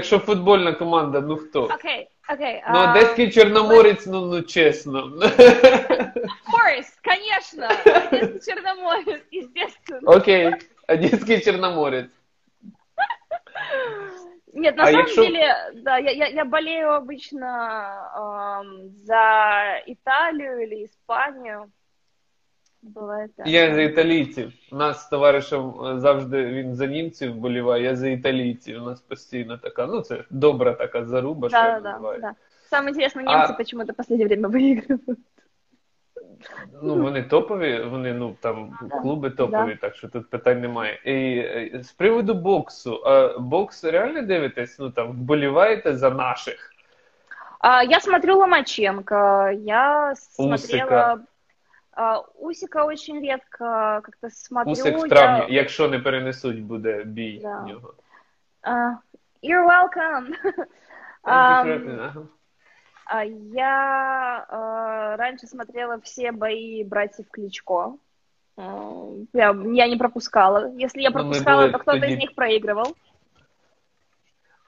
якщо футбольна команда, ну хто? Окей, окей. Ну, а, Одеський Чорноморець, ну, ну чесно. Course, конечно. Одесский Черноморец, естественно. Окей, Одеський Чорноморець. Нет, на А самом якщо- деле, да, я, я, я болею обычно ам, за Италию или Испанию. Бывает так. Я за італійців. У нас з товаришем е, завжди він за німців вболіває, я за італійців. У нас постійно така, ну це добра така заруба, що Да, я да, да, називаю. да. Самое интересное, А- немцы почему-то в последнее время выигрывают. Ну, вони топові, вони ну там Да. клуби топові, так що тут питань немає. І е, з приводу боксу, а бокс реально дивитесь? Ну там вболіваєте за наших? А, я смотрю Ломаченко, я смотрела... Усика. а, Усика очень редко как-то смотрю. Усик в Я- травні, якщо не перенесуть, буде бій Да. в нього. А, You're welcome. Ам, Ага. А Я э, раньше смотрела все бои братьев Кличко. Э, Я, я не пропускала. Если я Ну, мы пропускала, были то кто-то тоді- из них проигрывал.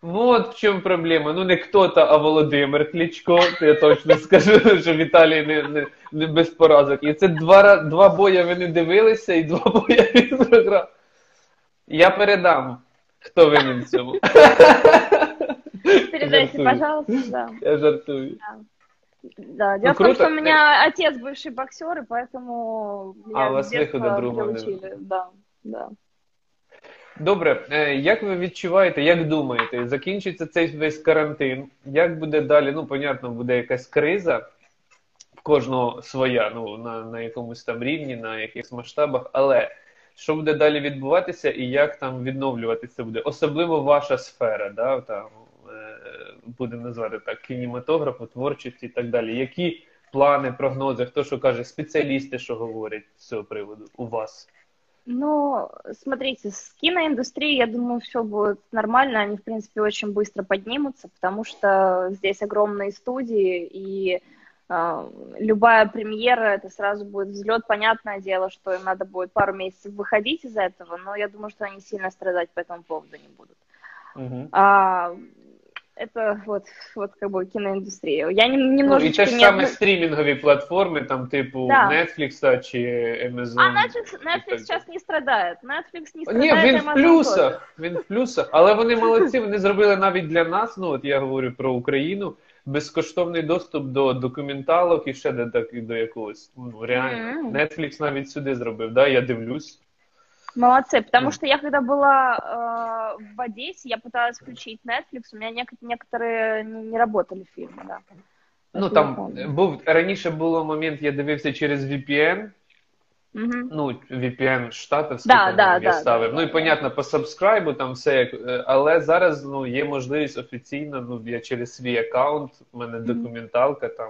Вот в чому проблема. Ну не хто-то, а Володимир Кличко. Я точно скажу, що Віталій не, не, не без поразок. І це два, ра- два бої ви не дивилися, і два бої він програв. Я передам, хто винен в цьому. Передайте, Жартую. пожалуйста. Да. Я жартую. Да. Дело Ну, в том, круто. что у меня отец бывший боксер, и поэтому меня А, у с вас детства выхода другого не приучили. Да, да. Добре, е, як ви відчуваєте, як думаєте, закінчиться цей весь карантин? Як буде далі? Ну, понятно, буде якась криза, в кожного своя, ну, на, на якомусь там рівні, на якихось масштабах, але що буде далі відбуватися і як там відновлюватися буде? Особливо ваша сфера, да, там, е, будемо назвати так, кінематографу, творчості і так далі. Які плани, прогнози, хто що каже, спеціалісти, що говорять з цього приводу у вас? Ну, смотрите, с киноиндустрией, я думаю, все будет нормально. Они, в принципе, очень быстро поднимутся, потому что здесь огромные студии, и э, любая премьера, это сразу будет взлет. Понятное дело, что им надо будет пару месяцев выходить из этого, но я думаю, что они сильно страдать по этому поводу не будут. Угу. А, это вот, вот как бы киноиндустрия. Я нем- Ну, і те ж не саме отно- стрімінгові платформи, там, типу, Да. Netflix чи Amazon. А Netflix, Netflix сейчас не страдает. Netflix не Ні, страдает. він в Amazon плюсах. Він в плюсах. Але вони молодці, вони зробили навіть для нас, ну от я говорю про Україну, безкоштовний доступ до документалок і ще до, так, до якогось. Ну, реально. Мгм. Netflix навіть сюди зробив, да? я дивлюсь. Молодцы, потому Ну. что я когда была э, в Одессе, я пыталась включить Netflix, у меня нек- некоторые не, не работали фильмы, да. Ну Это я там помню. був раніше було момент, я дивився через VPN. Мгм. Ну, VPN штатовський Да, по-моєму, да, я да, ставив. да, ну і да. понятно, по сабскрайбу там все як. е, Але зараз ну, є можливість офіційно, ну, я через свій аккаунт, у мене Мгм. документалка там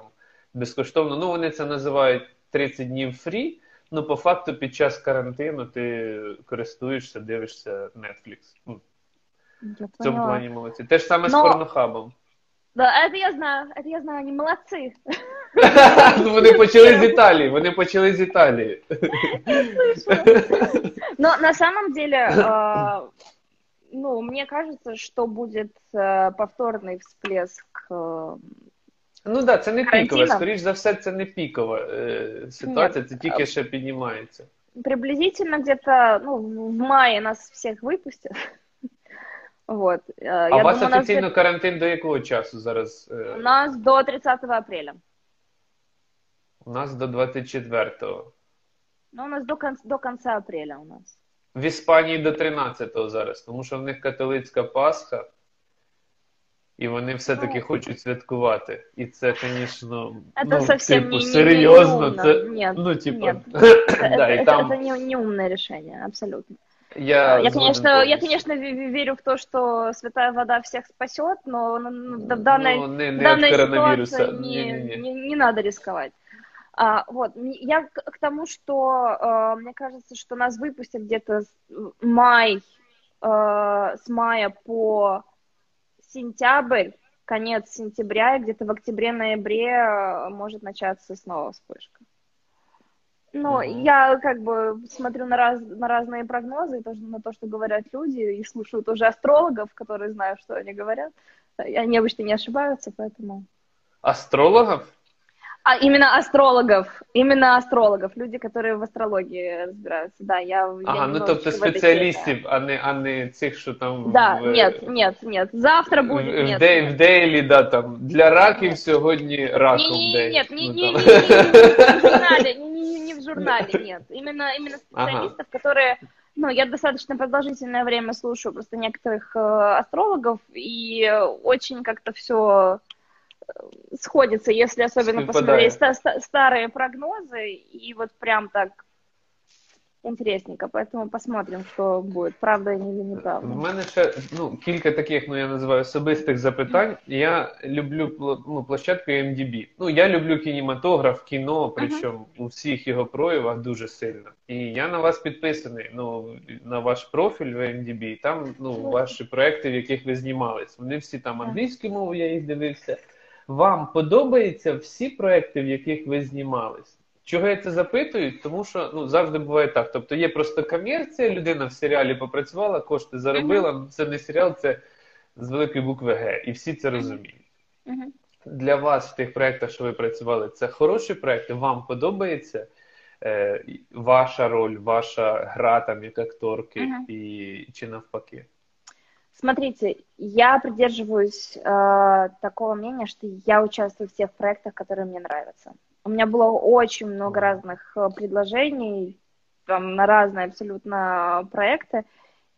безкоштовно. Ну, вони це називають 30 днів фрі. Ну, по факту, під час карантину ти користуєшся, дивишся Netflix. Ну, Я в цьому поняла. плані молодці. Те ж саме з Но- порнохабом. Да, это я знаю, это я знаю, они молодцы. Ну, вони почали з Италії, вони почали з Італії. Но на самом деле, э, ну, мне кажется, что будет э, повторный всплеск. э, Ну так, да, це не Карантина? пікова. Скоріш за все, це не пікова е, ситуація, це тільки ще піднімається. приблизительно где-то, ну, в мае нас всех выпустят. Вот. э, А я у вас думаю, нас офіційно карантин до якого часу зараз? е, У нас до 30 апреля. У нас до 24-го. Ну, у нас до, кон- до конца апреля у нас. В Іспанії до 13-го зараз, тому що в них католицька Пасха, і вони все-таки Ну. хочуть святкувати. І це, звісно, Это ну, совсем типу, не, не, серйозно. неумно. Це, Нет, ну, типу, нет. да, это, і это- там это не, неумное решение, абсолютно. я, Я, згоден конечно, я, повністю. конечно, ве- ве- верю в то, что святая вода всех спасет, но ну, ну, в в данной, Ну, не, в не данной від коронавіруса. ситуации не, Ні-ні-ні. не, не надо рисковать. А, вот, м- я к, к тому, что э, мне кажется, что нас выпустят где-то с- май, э, с мая по сентябрь, конец сентября, и где-то в октябре-ноябре э, может начаться снова вспышка. Ну, mm-hmm. я как бы смотрю на, раз, на разные прогнозы, тоже на то, что говорят люди, и слушаю тоже астрологов, которые знают, что они говорят. Они обычно не ошибаются, поэтому... Астрологов? А именно астрологов, именно астрологов, люди, которые в астрологии разбираются. Да, я. Ага, я ну тобто спеціалістів, а не а не цих, що там да, в, нет, нет, нет. Завтра будет в, нет. В, в Дейлі, да, там для раків нет. сьогодні раком не, день. Нет, не, ну, не, не, не, не, в журнале, не, не, не в журнале, нет. Именно, именно специалистов, ага. которые ну, я достаточно продолжительное время слушаю просто некоторых э, астрологов, и очень как-то все сходится, если особенно посмотреть ста- ста- старые прогнозы, и вот прям так інтересненько, поэтому посмотрим, що буде, правда чи неправда. У мене ще ну, кілька таких, ну я називаю особистих запитань. Я люблю ну, площадку MDB. Ну, я люблю кінематограф, кіно, причому uh-huh. у всіх його проявах дуже сильно. І я на вас підписаний, ну, на ваш профіль в MDB, там ну, ваші проекти, в яких ви знімались. Вони всі там англійською мовою, я їх дивився Вам подобаються всі проекти, в яких ви знімались? Чого я це запитую? Тому що ну завжди буває так. Тобто є просто комерція, людина в серіалі попрацювала, кошти заробила. Це не серіал, це з великої букви Г, і всі це розуміють. Для вас в тих проєктах, що ви працювали, це хороші проекти. Вам подобається е, ваша роль, ваша гра там як акторки, і чи навпаки? Смотрите, я придерживаюсь э, такого мнения, что я участвую в тех проектах, которые мне нравятся. У меня было очень много разных э, предложений там, на разные абсолютно проекты,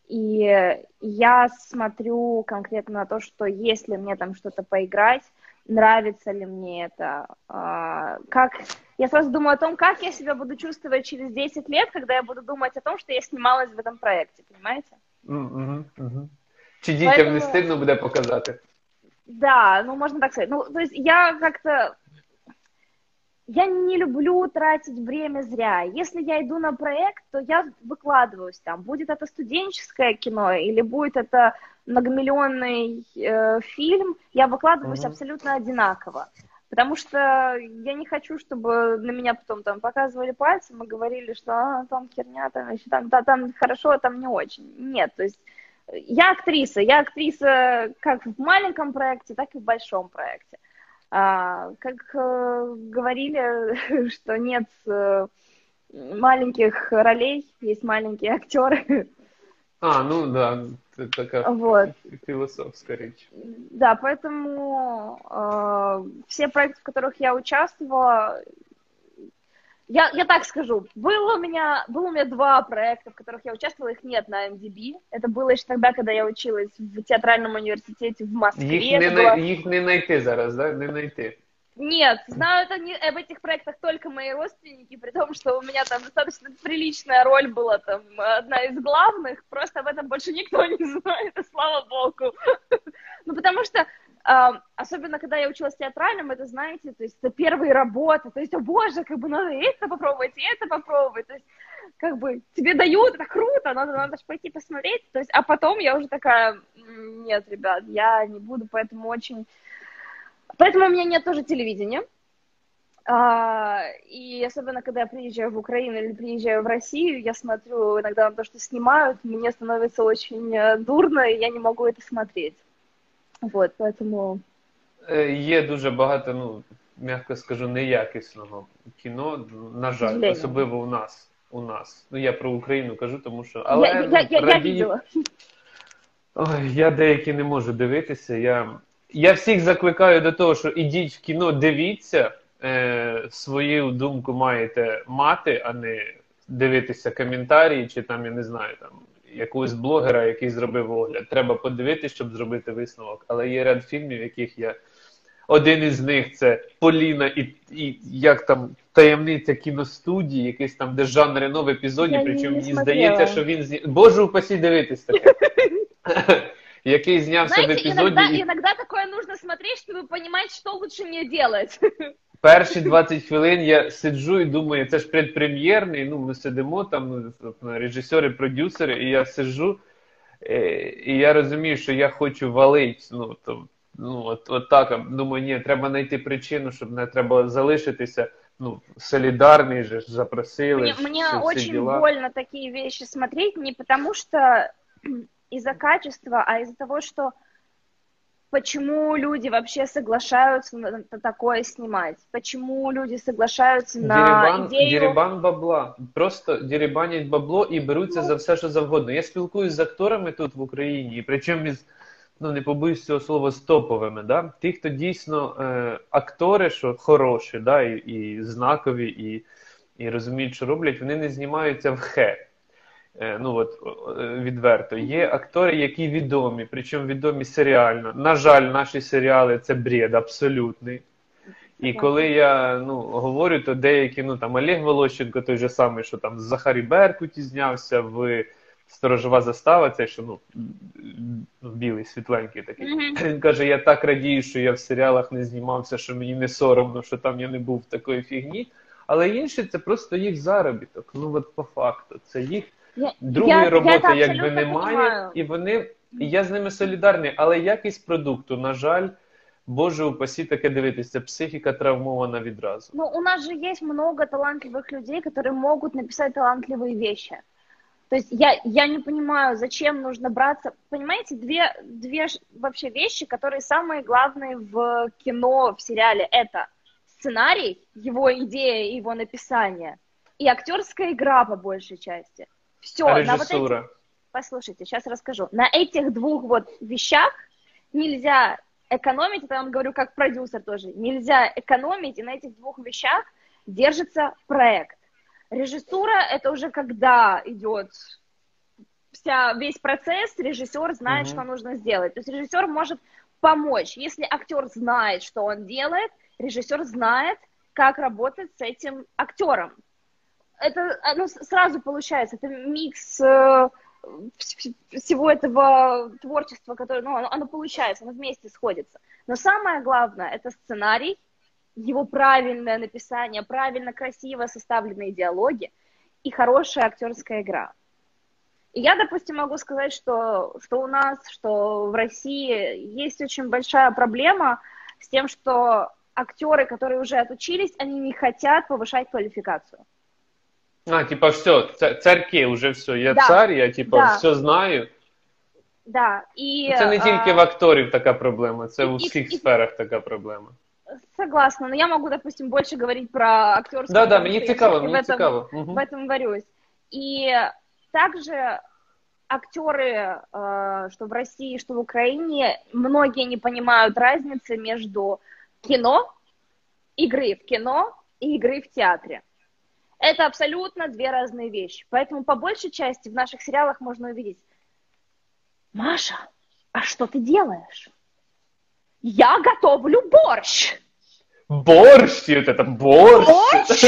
и я смотрю конкретно на то, что если мне там что-то поиграть, нравится ли мне это, э, как... Я сразу думаю о том, как я себя буду чувствовать через 10 лет, когда я буду думать о том, что я снималась в этом проекте, понимаете? Mm-hmm, mm-hmm. Чи дітям Поэтому... не стыдно буде показати? Да, ну можно так сказать. Ну, то есть я как-то я не люблю тратить время зря. Если я иду на проект, то я выкладываюсь там. Будет это студенческое кино или будет это многомиллионный э, фильм, я выкладываюсь mm-hmm. абсолютно одинаково. Потому что я не хочу, чтобы на меня потом там показывали пальцем и говорили, что а, там херня, там, еще, там, да, там хорошо, а там не очень. Нет, то есть я актриса, я актриса как в маленьком проекте, так и в большом проекте. А, как э, говорили, что нет э, маленьких ролей, есть маленькие актеры. А, ну да, это такая вот. философская речь. Да, поэтому э, все проекты, в которых я участвовала, я, я так скажу, было у, меня, было у меня два проекта, в которых я участвовала, их нет на MDB. Это было еще тогда, когда я училась в театральном университете в Москве. Их не, было... их не найти зараз, да? Не найти. Нет, знают они об этих проектах только мои родственники, при том, что у меня там достаточно приличная роль была, там, одна из главных, просто об этом больше никто не знает, и слава богу. Ну, потому что особенно когда я училась театральным, это, знаете, то есть это первые работы, то есть, о боже, как бы надо это попробовать, и это попробовать, то есть, как бы тебе дают, это круто, надо, надо же пойти посмотреть, то есть, а потом я уже такая, нет, ребят, я не буду, поэтому очень, поэтому у меня нет тоже телевидения, а, и особенно, когда я приезжаю в Украину или приезжаю в Россию, я смотрю иногда на то, что снимают, мне становится очень э, дурно, и я не могу это смотреть. Вот, поэтому... Є дуже багато, ну, м'яко скажу, неякісного кіно, на жаль, особливо у нас. У нас. Ну, я про Україну кажу, тому що. Але, я, я, я, раді... я Ой, я деякі не можу дивитися. Я я всіх закликаю до того, що ідіть в кіно, дивіться, е, свою думку маєте мати, а не дивитися коментарі, чи там, я не знаю, там якогось блогера, який зробив огляд. Треба подивитися, щоб зробити висновок. Але є ряд фільмів, яких я. Один із них це Поліна і і як там таємниця кіностудії, якийсь там де Жан Рено в епізоді, причому мені здається, що він зні... Боже упасі дивитись таке. Який знявся Знаете, в епізоді. Иногда, иногда такое нужно смотреть, чтобы понимать, что лучше не делать. Перші 20 хвилин я сиджу і думаю, це ж предпрем'єрний. Ну, ми сидимо там, ну, режисери, продюсери, і я сиджу, е, і я розумію, що я хочу валити. Ну, то, ну, от, от так. Думаю, ні, треба знайти причину, щоб не треба залишитися. ну, солидарный же, запросили. Мне, мне очень дела. больно такие вещи смотреть, не потому что из-за качества, а из-за того, что почему люди вообще соглашаются на такое снимать, почему люди соглашаются на деребан, ідею... Деребан бабла. Просто деребанять бабло і беруться ну, за все, що завгодно. Я спілкуюсь з акторами тут в Україні, і причому із, ну не побоюсь цього слова, з топовими, да? ті, хто дійсно е, актори, що хороші, да? і, і знакові, і, і розуміють, що роблять, вони не знімаються в хе. Е, ну от відверто. Є актори, які відомі, причому відомі серіально. На жаль, наші серіали це бред абсолютний. І коли я ну, говорю, то деякі, ну там Олег Волощенко, той же самий, що там з Захарі Беркуті знявся в Сторожова застава, це що ну, білий, світленький такий. Mm-hmm. Він каже: я так радію, що я в серіалах не знімався, що мені не соромно, що там я не був в такої фігні. Але інші це просто їх заробіток. Ну от по факту, це їх. Другої я, роботи я якби немає, понимаю. і вони і я з ними солідарний, але якість продукту, на жаль, Боже упаси таке дивитися, психіка травмована відразу. Ну, у нас же есть много талантливых людей, которые могут написать талантливые вещи. То есть я, я не понимаю, зачем нужно браться... Понимаете, две, две вообще вещи, которые самые главные в кино, в сериале. Это сценарий, его идея, его написание, и актерская игра по большей части. Все, а на вот этих... Послушайте, сейчас расскажу. На этих двух вот вещах нельзя экономить, это я вам говорю как продюсер тоже, нельзя экономить, и на этих двух вещах держится проект. Режиссура — это уже когда идет вся, весь процесс, режиссер знает, угу. что нужно сделать. То есть режиссер может помочь. Если актер знает, что он делает, режиссер знает, как работать с этим актером это оно сразу получается, это микс э, всего этого творчества, которое, ну, оно, оно получается, оно вместе сходится. Но самое главное, это сценарий, его правильное написание, правильно, красиво составленные диалоги и хорошая актерская игра. И я, допустим, могу сказать, что, что у нас, что в России есть очень большая проблема с тем, что актеры, которые уже отучились, они не хотят повышать квалификацию. А, типа, все, царки уже все. Я да. цар, я типа да. все знаю. Да. І, Це не тільки а... в акторів така проблема, це у всіх і, сферах така проблема. Согласна, но я могу, допустим, больше говорить про актерскую. Да, да, мне цікаво, мне этом, цікаво. Угу. В этом варюсь. И также актеры, э, что в России, что в Украине, многие не понимают разницы между кино, игры в кино и игры в театре. Это абсолютно две разные вещи. Поэтому по большей части в наших сериалах можно увидеть, Маша, а что ты делаешь? Я готовлю борщ. Борщ? Вот это борщ? Борщ?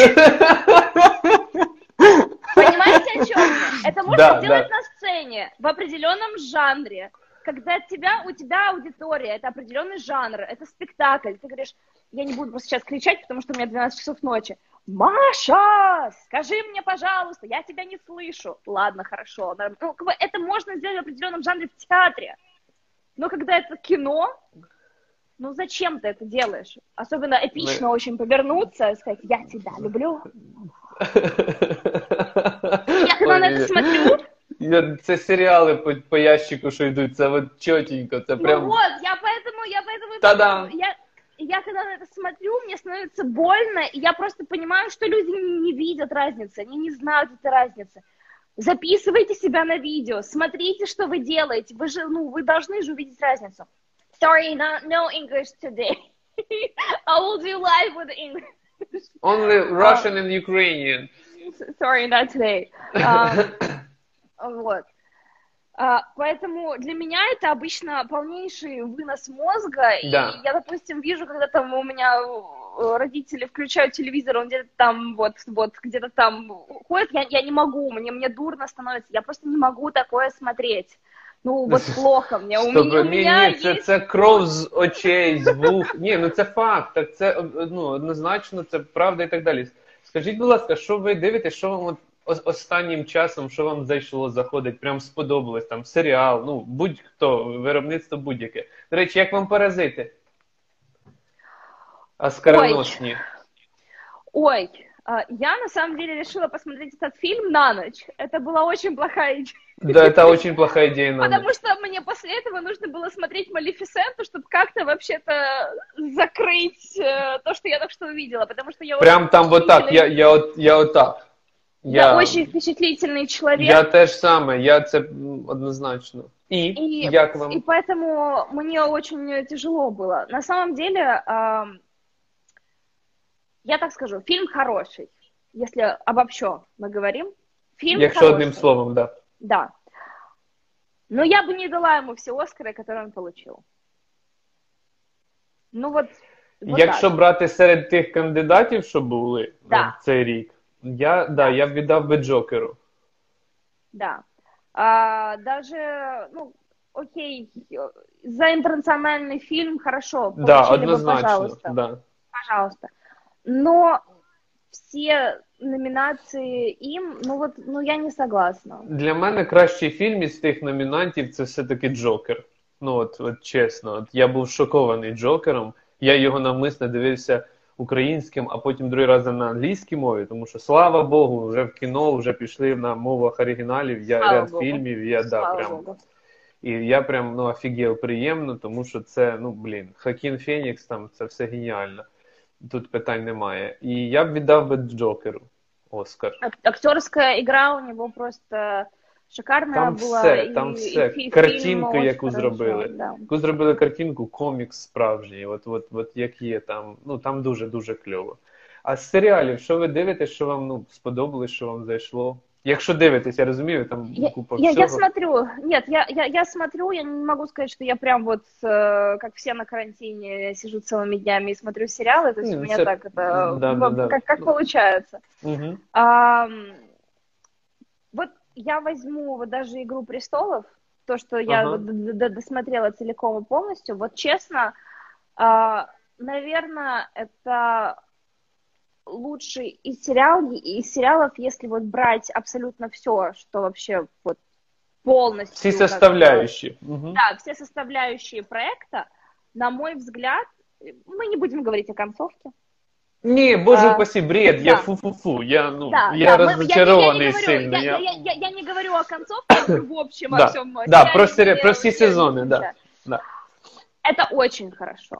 Понимаете, о чем я? Это можно да, делать да. на сцене, в определенном жанре. Когда тебя, у тебя аудитория, это определенный жанр, это спектакль. Ты говоришь, я не буду сейчас кричать, потому что у меня 12 часов ночи. Маша, скажи мне, пожалуйста, я тебя не слышу. Ладно, хорошо. Ну, как бы это можно сделать в определенном жанре в театре. Но когда это кино, ну зачем ты это делаешь? Особенно эпично Мы... очень повернуться и сказать, я тебя люблю. Я когда на это смотрю, це серіали по, по ящику, що йдуть, це от чотенько, це прям... Ну вот, я поэтому, я поэтому... Та-дам! Я, я когда на это смотрю, мне становится больно, и я просто понимаю, что люди не видят разницы, они не знают этой разницы. Записывайте себя на видео, смотрите, что вы делаете. Вы же, ну, вы должны же увидеть разницу. Sorry, no, no English today. I will do live with English. Only Russian and Ukrainian. Sorry, not today. Um, вот. А, поэтому для меня это обычно полнейший вынос мозга. Да. И я, допустим, вижу, когда там у меня э, родители включают телевизор, он где-то там вот, вот где-то там ходит, я, я не могу, мне, мне дурно становится, я просто не могу такое смотреть. Ну, вот плохо мне. У мене, ні, ні, це, є... це кров з очей, з вух. Ні, ну це факт, так це ну, однозначно, це правда і так далі. Скажіть, будь ласка, що ви дивитесь, що вам от останнім часом, що вам зайшло, заходить, прям сподобалось, там серіал, ну, будь-хто, виробництво будь-яке. До речі, як вам паразити? Аскароносні. Ой, а, я на самом деле решила посмотреть этот фильм на ночь. Это была очень плохая идея. Да, это очень плохая идея на Потому ночь. что мне после этого нужно было смотреть Малефисенту, чтобы как-то вообще-то закрыть э, то, что я только что увидела. Потому что я Прям очень там вот так, я, впечатлительный- я, от, я отак. я очень впечатлительный человек. я теж саме, я це м, однозначно. І, И, як вам? и поэтому мне очень тяжело было. На самом деле, ам, я так скажу, фильм хороший. Если обобщо мы говорим, фильм Якщо хороший. одним словом, да. Да. Но я бы не дала ему все Оскары, которые он получил. Ну вот, вот Якщо так. брати серед тих кандидатів, що були Да. в цей рік, я, да, я б віддав би Джокеру. Да. А, даже, ну, окей, за интернациональный фильм хорошо. Да, получили бы, однозначно. пожалуйста. Да. пожалуйста. Но все номинации им, ну вот, ну я не согласна. Для мене кращий фільм із тих номінантів це все-таки Джокер. Ну от, от чесно, от я був шокований Джокером. Я його навмисно дивився українським, а потім другий раз на англійській мові, тому що слава Богу, вже в кіно вже пішли на мовах оригіналів. Я Слава ряд Богу. фільмів, я да, прям Богу. І я прям ну офігел приємно, тому що це, ну блін, Хакін Фенікс там це все геніально. Тут питань немає. І я б віддав би Джокеру Оскар. Ак- Актерская игра у него просто шикарная Там была. все, и- там и все. фи- фильм Картинку, очень яку хорошо, зробили. Да. Яку зробили картинку, комікс справжній, от, от, от як є там, ну там дуже-дуже кльово. А з серіалів, що ви дивитесь, що вам ну, сподобалось, що вам зайшло? Якщо дивитесь, я розумію, там Я, купа я, всього. я смотрю, нет, я, я, я смотрю, я не могу сказать, что я прям вот, э, как все на карантине, сижу целыми днями и смотрю сериалы, то есть Не, у ну, меня це- так это, да, да, в- да. Как, как Ну. получается. Угу. Ам, вот я возьму вот даже «Игру престолов», то, что я Ага. досмотрела целиком и полностью, вот честно, а, наверное, это лучший из, сериал, из сериалов, если вот брать абсолютно все, что вообще вот полностью... Составляющі. Угу. да, все составляющие проекта, на мой взгляд, мы не будем говорить о концовке. Ні, боже А, упаси, бред, я фу-фу-фу, я, ну, Да, я да, мы- розчарований я, я, сильно. Я, Я, я, я, я не говорю о концовке, я в общем Да, о всем. да, сериале, про сери- где- про все сезоны, да, да. Это очень хорошо.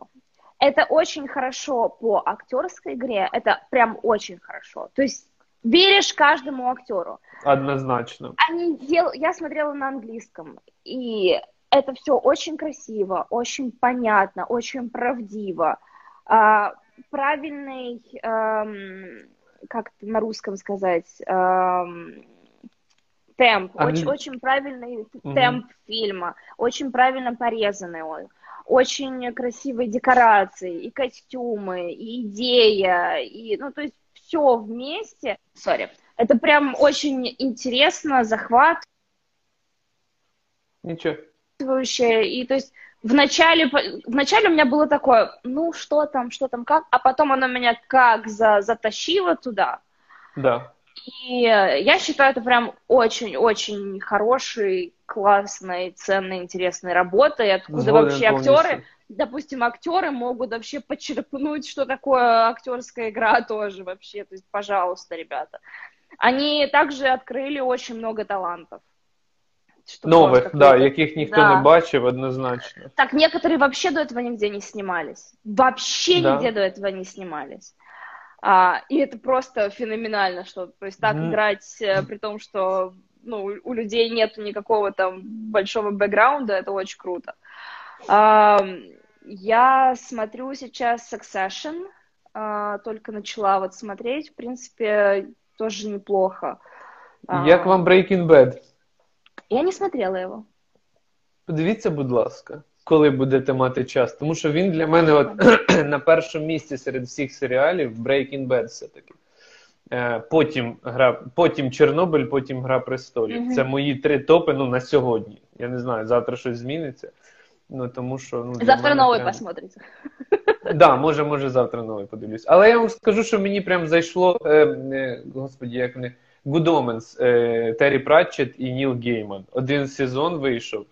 Это очень хорошо по актерской игре, это прям очень хорошо. То есть веришь каждому актеру. однозначно. Они дел... Я смотрела на английском, и это все очень красиво, очень понятно, очень правдиво. А, правильный, эм, как на русском сказать, эм, темп, Англи- очень, очень правильный Мгм. темп фильма, очень правильно порезанный он, очень красивые декорации, и костюмы, и идея, и, ну, то есть все вместе. Сори. Это прям очень интересно, захватывающе, Нічого. и то есть вначале, вначале у меня было такое, ну, что там, что там, как, а потом оно меня как за, затащило туда. Да. И я считаю, это прям очень-очень хороший, классной, ценной, интересной работой, откуда Згоден вообще актеры, допустим, актеры могут вообще почерпнуть, что такое актерская игра тоже вообще, то есть, пожалуйста, ребята. Они также открыли очень много талантов. Что Нових, да, яких ніхто Да. не бачив, однозначно. Так, некоторые вообще до этого нигде не снимались. Вообще Да. нигде до этого не снимались. А, и это просто феноменально, что то есть так Мгм. играть, э, при том, что ну, у- людей нет никакого там большого бэкграунда, это очень круто. А, я смотрю сейчас Succession, а, только начала вот смотреть, в принципе, тоже неплохо. А, Як вам Breaking Bad? Я не смотрела его. Подивіться, будь ласка, коли будете мати час. Тому що він для мене от на першому місці серед всіх серіалів Breaking Bad все-таки. Е, Потім гра, потім Чорнобиль, потім Гра престолів. Мгм. Це мої три топи ну, на сьогодні. Я не знаю, завтра щось зміниться. Ну, тому що, ну, Завтра новый прям- посмотрите. Да, може, може, завтра новий подивлюсь. Але я вам скажу, що мені прям зайшло, е, е, господі, як вони, Good Omens, е, Террі Пратчет і Ніл Гейман. Один сезон вийшов.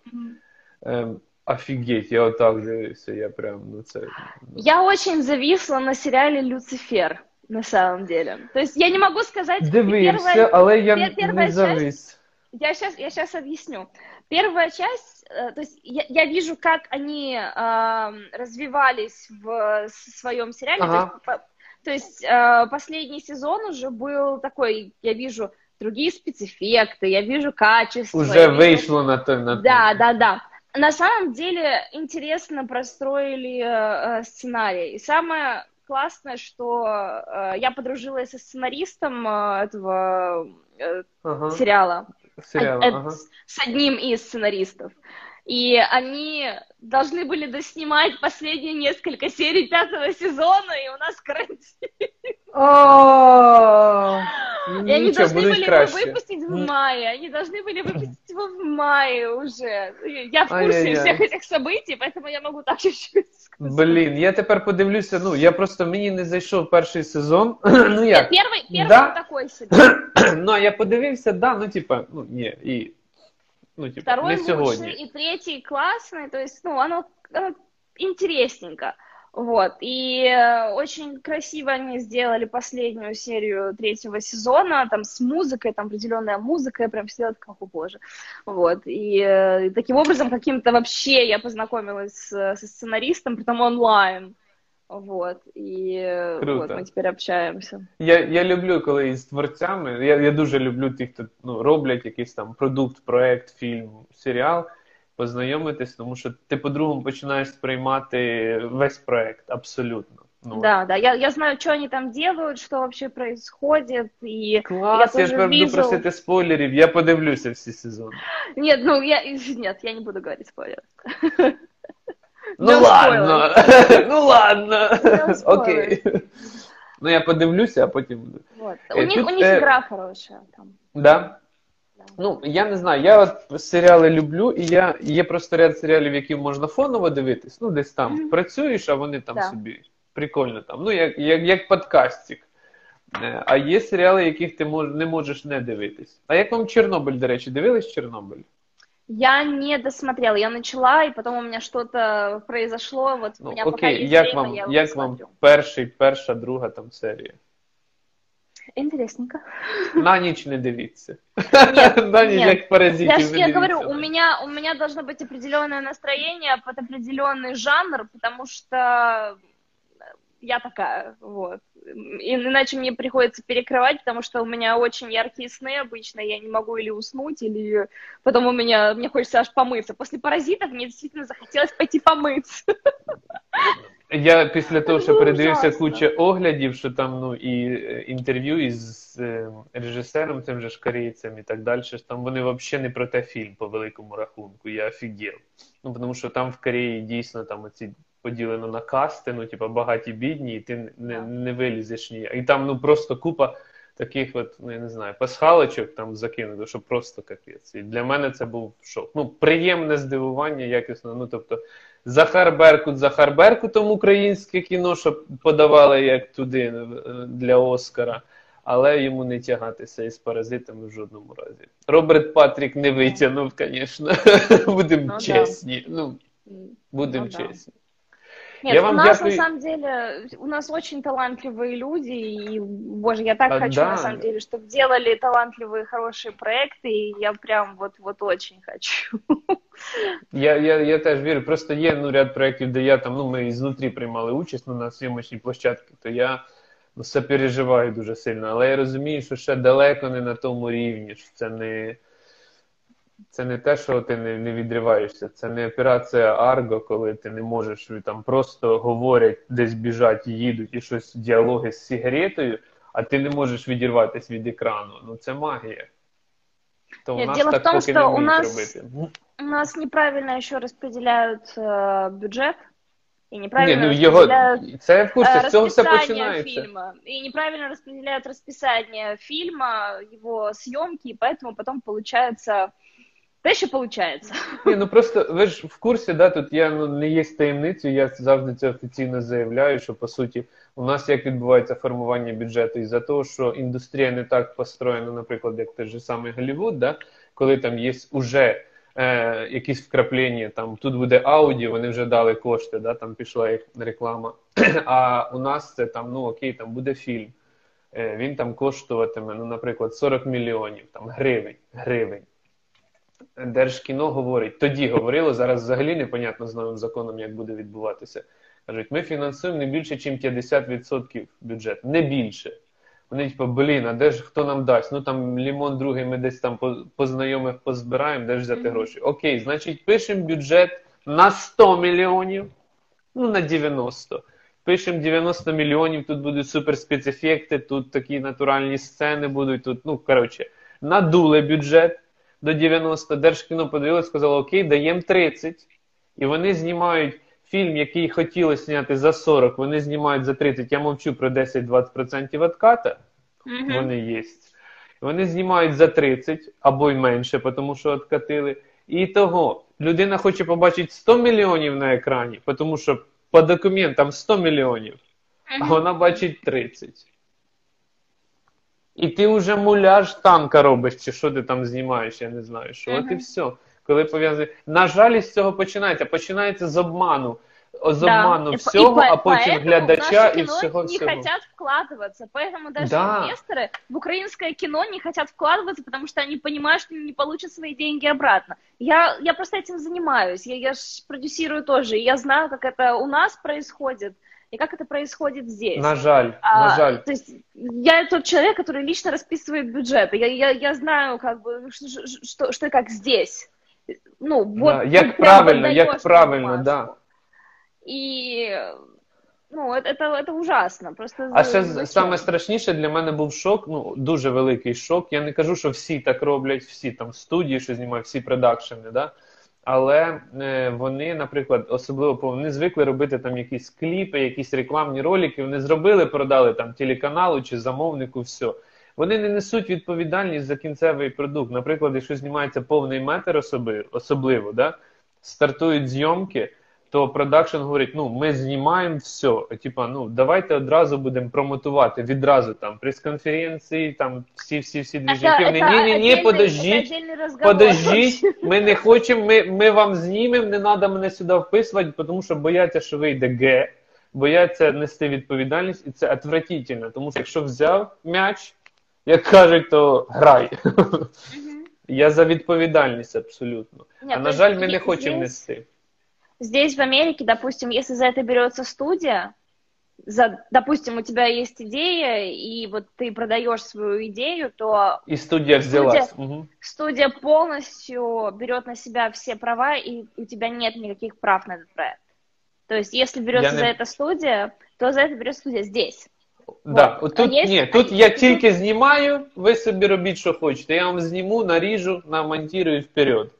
Е, офігеть, я отак дивився, я прям, ну це... ну, Я очень зависла на сериале «Люцифер». на самом деле. То есть я не могу сказать... Дивився, первая, але я не завис. Часть, я сейчас, я сейчас объясню. Первая часть, э, то есть я, я вижу, как они э, развивались в своем сериале. Ага. То есть, то есть э, последний сезон уже был такой, я вижу другие спецэффекты, я вижу качество. Уже вышло на то. На да, да, да. На самом деле интересно простроили э, сценарий. И самое классное, что э, я подружилась со сценаристом э, этого э, ага. сериала. Сериала, э, ага. С одним из сценаристов. И они должны были доснимать последние несколько серий пятого сезона, и у нас карантин. И они должны были его выпустить в мае. Они должны были выпустить его в мае уже. Я в курсі всіх этих событий, поэтому я можу так чуть-чуть сказати. Блін, я тепер подивлюся. Ну, я просто мені не зайшов перший сезон. ну як? Перший, перший да? такой собі. ну, а я подивився, да, ну, типа, ну, ні, і ну, типа, Второй сегодня. и третий классный, то есть, ну, оно, оно интересненько. Вот, и э, очень красиво они сделали последнюю серию третьего сезона, там с музыкой, там определенная музыка, я прям сидела как, о боже. Вот, и, э, таким образом каким-то вообще я познакомилась с, со сценаристом, притом онлайн. Вот, і Круто. от ми тепер общаємося. Я я люблю, коли із творцями. Я я дуже люблю тих, хто ну, роблять якийсь там продукт, проект, фільм, серіал, познайомитись, тому що ти по-другому починаєш сприймати весь проект абсолютно. Ну, да, да. Я, я знаю, что они там делают, что вообще происходит. И Клас, я, я ж буду вижу... просити спойлерів, я подивлюся всі сезони. Нет, ну я нет, я не буду говорить спойлер. Ну ладно, ну ладно. Окей. Ну я подивлюся, а потім. Вот. У них у них игра хорошая там. Да? Ну, я не знаю, я от серіали люблю, і я є просто ряд серіалів, які можна фоново дивитись. Ну, десь там mm-hmm. працюєш, а вони там да. собі прикольно там. Ну, як як, як подкастик. Е, а є серіали, яких ти мож, не можеш не дивитись. А як вам Чорнобиль, до речі, дивились Чорнобиль? Я не досмотрела, я начала, и потом у меня что-то произошло, вот ну, у меня окей, пока есть як время, вам, я як вам перший, перша, друга там серія? Интересненько. На ніч не дивіться. Нет, На ніч, як паразитів Я, я говорю, у меня, у меня должно быть определенное настроение под определенный жанр, потому что я такая, вот. И, иначе мне приходится перекрывать, потому что у меня очень яркие сны обычно, я не могу или уснуть, или потом у меня, мне хочется аж помыться. После «Паразитов» мне действительно захотелось пойти помыться. Я після того, що передивився куча оглядів, що там ну і інтерв'ю із е, режисером, тим же ж корейцем і так далі. Там вони взагалі не про те фільм по великому рахунку. Я офігел. Ну тому що там в Кореї дійсно там оці поділено на касти, ну, типу, багаті бідні, і ти не не вилізеш ніяк. І там ну, просто купа таких, от, ну, я не знаю, пасхалочок там закинуто, що просто капець. І для мене це був шок. Ну, приємне здивування, якісно. Ну, тобто, Захар Беркут, Захар Беркутом українське кіно, що подавали як туди е, для Оскара. Але йому не тягатися із паразитами в жодному разі. Роберт Патрік не витягнув, звісно. Будемо ну, чесні. Ну, будемо ну, чесні. Нет, я у вам нас дякую... на самом деле, у нас очень талантливые люди, и, боже, я так а, хочу, да. на самом деле, чтобы делали талантливые, хорошие проекты, и я прям вот, вот очень хочу. Я я, я теж вірю. Просто є ну, ряд проєктів, де я там, ну, ми ізнутрі приймали участь ну, на зйомочній площадці, то я ну, все переживаю дуже сильно. Але я розумію, що ще далеко не на тому рівні, що це не це не те, що ти не не відриваєшся. Це не операція Арго, коли ти не можеш там просто говорять, десь біжать, їдуть і щось діалоги з сигаретою, а ти не можеш відірватися від екрану. Ну це магія. То Нет, у нас дело так в том, что у нас, у нас неправильно еще распределяют э, бюджет. И неправильно Не, ну, його... Це в курсі, з цього все починається. Фильма, и неправильно распределяют расписание фильма, его съемки, и поэтому потом получается те, що виходить. Ні, ну просто ви ж в курсі, да, тут я ну, не є таємницею, я завжди це офіційно заявляю, що по суті у нас як відбувається формування бюджету, із-за того, що індустрія не так построєна, наприклад, як той же самий Голлівуд, да, коли там є уже е, якісь вкраплення, там тут буде аудіо, вони вже дали кошти, да, там пішла їх реклама. А у нас це там, ну окей, там буде фільм. Е, він там коштуватиме, ну, наприклад, 40 мільйонів там, гривень. гривень. Держкіно говорить, тоді говорило, зараз взагалі непонятно з новим законом, як буде відбуватися. Кажуть, ми фінансуємо не більше, ніж 50% бюджету. Не більше. Вони, типу, блін, а де ж хто нам дасть? Ну там лімон другий ми десь там по, знайомих позбираємо, де ж взяти гроші. Окей, значить, пишемо бюджет на 100 мільйонів, ну на 90. Пишемо 90 мільйонів, тут будуть суперспецефекти, тут такі натуральні сцени будуть. Тут, ну, коротше, надули бюджет до 90. Держкіно подивилось, сказало, окей, даємо 30. І вони знімають фільм, який хотіли зняти за 40, вони знімають за 30. Я мовчу про 10-20% відката. Мгм. Вони є. Вони знімають за 30 або й менше, тому що відкатили. І того людина хоче побачити 100 мільйонів на екрані, тому що по документам 100 мільйонів, а вона бачить 30. І ти вже муляж танка робиш, чи що ти там знімаєш, я не знаю. що. От і Мгм. все. Коли пов'язує. На жаль, із цього починається. Починається з обману. З Да. обману И по- всього, и по- а потім поэтому в глядача наше і кино всього не всього. хотят вкладываться, поэтому даже Да. инвесторы в украинское кино не хотят вкладываться, потому что они понимают, что не получат свои деньги обратно. Я, я просто этим занимаюсь, я, я ж продюсирую тоже, и я знаю, как это у нас происходит, и как это происходит здесь. На жаль, А, на жаль. То есть я тот человек, который лично расписывает бюджеты. Я, я, я знаю, как бы, что, что, что и как здесь. Ну, вот, Да, як вот прямо правильно, як отдаёшь правильно, бумажку. да. І ну, это, это, это ужасно. Просто А ще зачем? з- саме страшніше для мене був шок, ну дуже великий шок. Я не кажу, що всі так роблять, всі там студії, що знімають, всі продакшени, да? Але е, вони, наприклад, особливо вони звикли робити там якісь кліпи, якісь рекламні ролики. Вони зробили, продали там телеканалу чи замовнику, все. Вони не несуть відповідальність за кінцевий продукт. Наприклад, якщо знімається повний метр особи, особливо, да? стартують зйомки, то продакшн говорить: ну ми знімаємо все. Типа, ну давайте одразу будемо промотувати відразу там прес-конференції, там всі, всі, всі двіжники. Вони ні, ні, ні, отдельный- подождіть. это отдельный разговор. Подождіть, ми не хочемо, ми, ми вам знімемо, не треба мене сюди вписувати, тому що бояться, що вийде Г, бояться нести відповідальність, і це отвратительно, тому що якщо взяв м'яч, як кажуть, то грай. Мгм. Я за відповідальність абсолютно. Нет, А то на есть жаль, ми не здесь- хочемо нести. Здесь, в Америке, допустим, если за это берется студия, за, допустим, у тебя есть идея, и вот ты продаешь свою идею, то І студія взялась. Угу. студия полностью берет на себя все права, и у тебя нет никаких прав на этот проект. То есть, если берется Я не- за это студия, то за это берет студия здесь. Да, Вот. от тут А є- ні, тут я тільки знімаю, ви собі робіть, що хочете. Я вам зніму, наріжу, намонтірую вперед.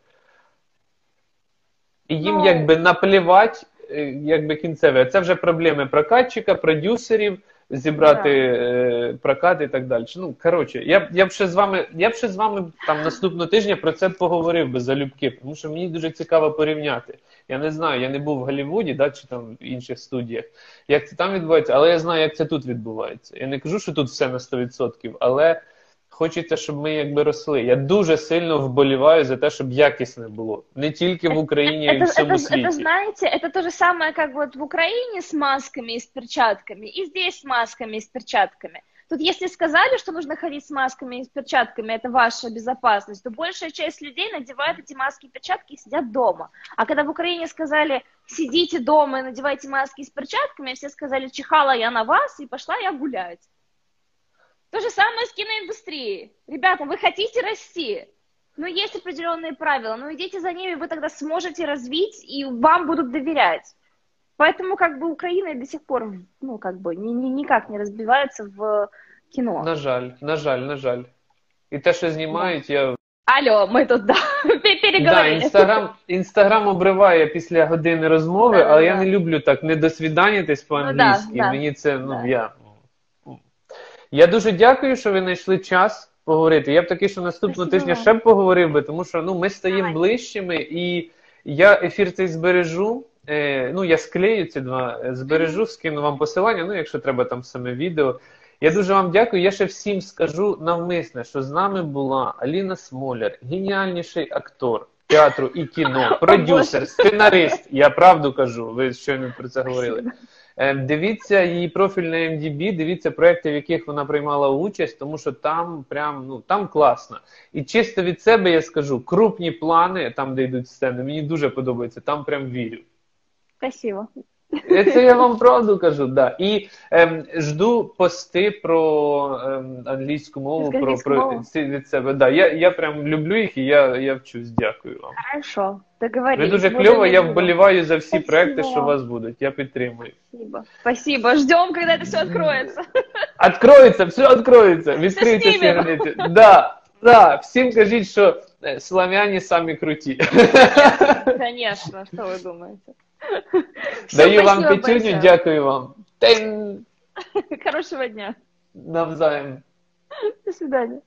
І їм Ну- якби наплівати, е, якби кінцеве. Це вже проблеми прокатчика, продюсерів, зібрати е, прокат і так далі. Ну, коротше, я, я б ще з вами, я б ще з вами там наступного тижня про це поговорив би залюбки, тому що мені дуже цікаво порівняти. Я не знаю, я не був в Голлівуді, да, чи там в інших студіях, як це там відбувається, але я знаю, як це тут відбувається. Я не кажу, що тут все на 100%, але хочеться, щоб ми якби росли. Я дуже сильно вболіваю за те, щоб якісне було. Не тільки в Україні, а й в Это, всьому это, світі. это, знаете, это то же самое, как вот в Украине с масками и с перчатками, и здесь с масками и с перчатками. Тут если сказали, что нужно ходить с масками и с перчатками, это ваша безопасность, то большая часть людей надевает эти маски и перчатки и сидят дома. А когда в Украине сказали, сидите дома и надевайте маски с перчатками, все сказали, чихала я на вас и пошла я гулять. То же самое с киноиндустрией. Ребята, вы хотите расти, но есть определенные правила, но идите за ними, вы тогда сможете развить, и вам будут доверять. Поэтому как бы Украина до сих пор, ну, как бы, ни, ни- никак не разбивается в кино. На жаль, на жаль, на жаль. І те, що знімають, я Алло, мы тут, да, пе- Да, переговорили. інстаграм, інстаграм обриває після години розмови, Да, але да, я да. не люблю так не досвіданітись по-англійськи. Ну, да, да. Мені це, ну, Да. я. Я дуже дякую, що ви знайшли час поговорити. Я б таки, що наступного Спасибо тижня ще б поговорив би, тому що ну, ми стаємо ближчими, і я ефір цей збережу. Е, ну, я склею ці два, е, збережу, скину вам посилання, ну, якщо треба там саме відео. Я дуже вам дякую. Я ще всім скажу навмисне, що з нами була Аліна Смоляр, геніальніший актор, театру і кіно, продюсер, сценарист. Я правду кажу, ви щойно про це говорили. Е, Дивіться її профіль на MDB, дивіться проекти, в яких вона приймала участь, тому що там прям ну там класно. І чисто від себе я скажу, крупні плани, там де йдуть сцени, мені дуже подобається, там прям вірю. Спасибо. Е, Це я вам правду кажу, да. І ем, жду пости про ем, англійську мову, про, Англійську про від себе. Да, я, я прям люблю їх і я, я вчусь. Дякую вам. Хорошо, Ви договорились. дуже Буду кльово, я иметь в виду. вболіваю за всі Спасибо. проекти, що у вас будуть. Я підтримую. Спасибо. Спасибо. Ждем, когда это все откроется. Откроється, все откроється. Відкриються всі знімемо. границі. Да, да, всім кажіть, що е, славяні самі круті. Конечно, что вы думаете? Всё, Даю вам спасибо п'ятюню, большое. дякую вам. Та й Хорошего дня. навзаєм. До свидания.